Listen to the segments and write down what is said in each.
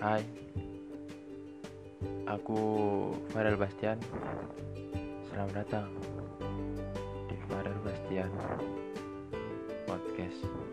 Hai, aku Farel Bastian. Selamat datang di Farel Bastian Podcast.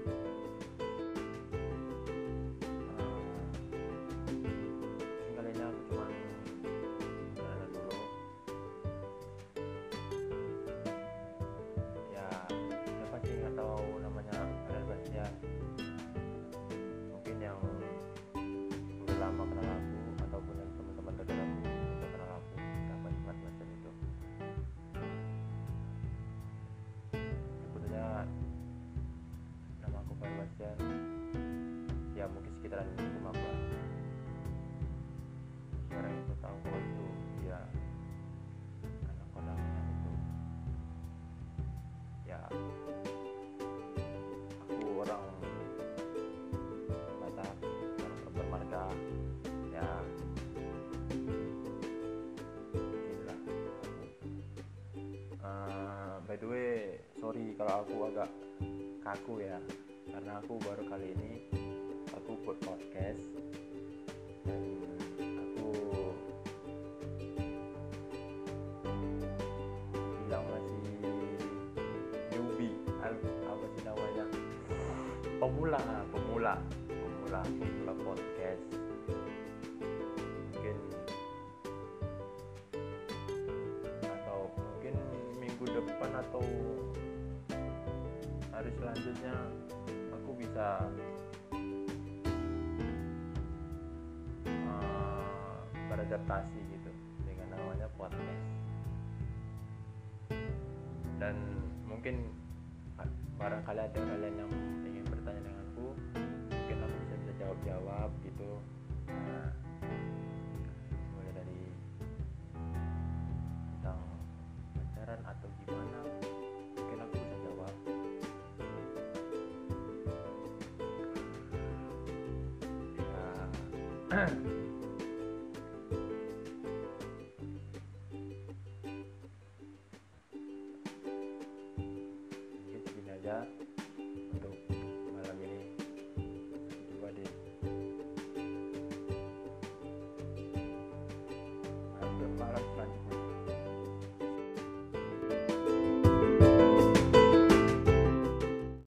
Sekitaran rumah aku lah. sekarang itu tahu bahwa itu dia anak kondangan itu. Ya aku orang Batak orang bermarga. Ya inilah. Eh, by the way sorry kalau aku agak kaku ya. Karena aku baru kali ini pemula pemula pemula pemula podcast. Mungkin atau mungkin minggu depan atau hari selanjutnya aku bisa eh, beradaptasi gitu dengan namanya podcast. Dan mungkin barangkali ada kalian yang jawab jawab gitu nah, mulai dari tentang pacaran atau gimana mungkin aku bisa jawab ya Yeah. aja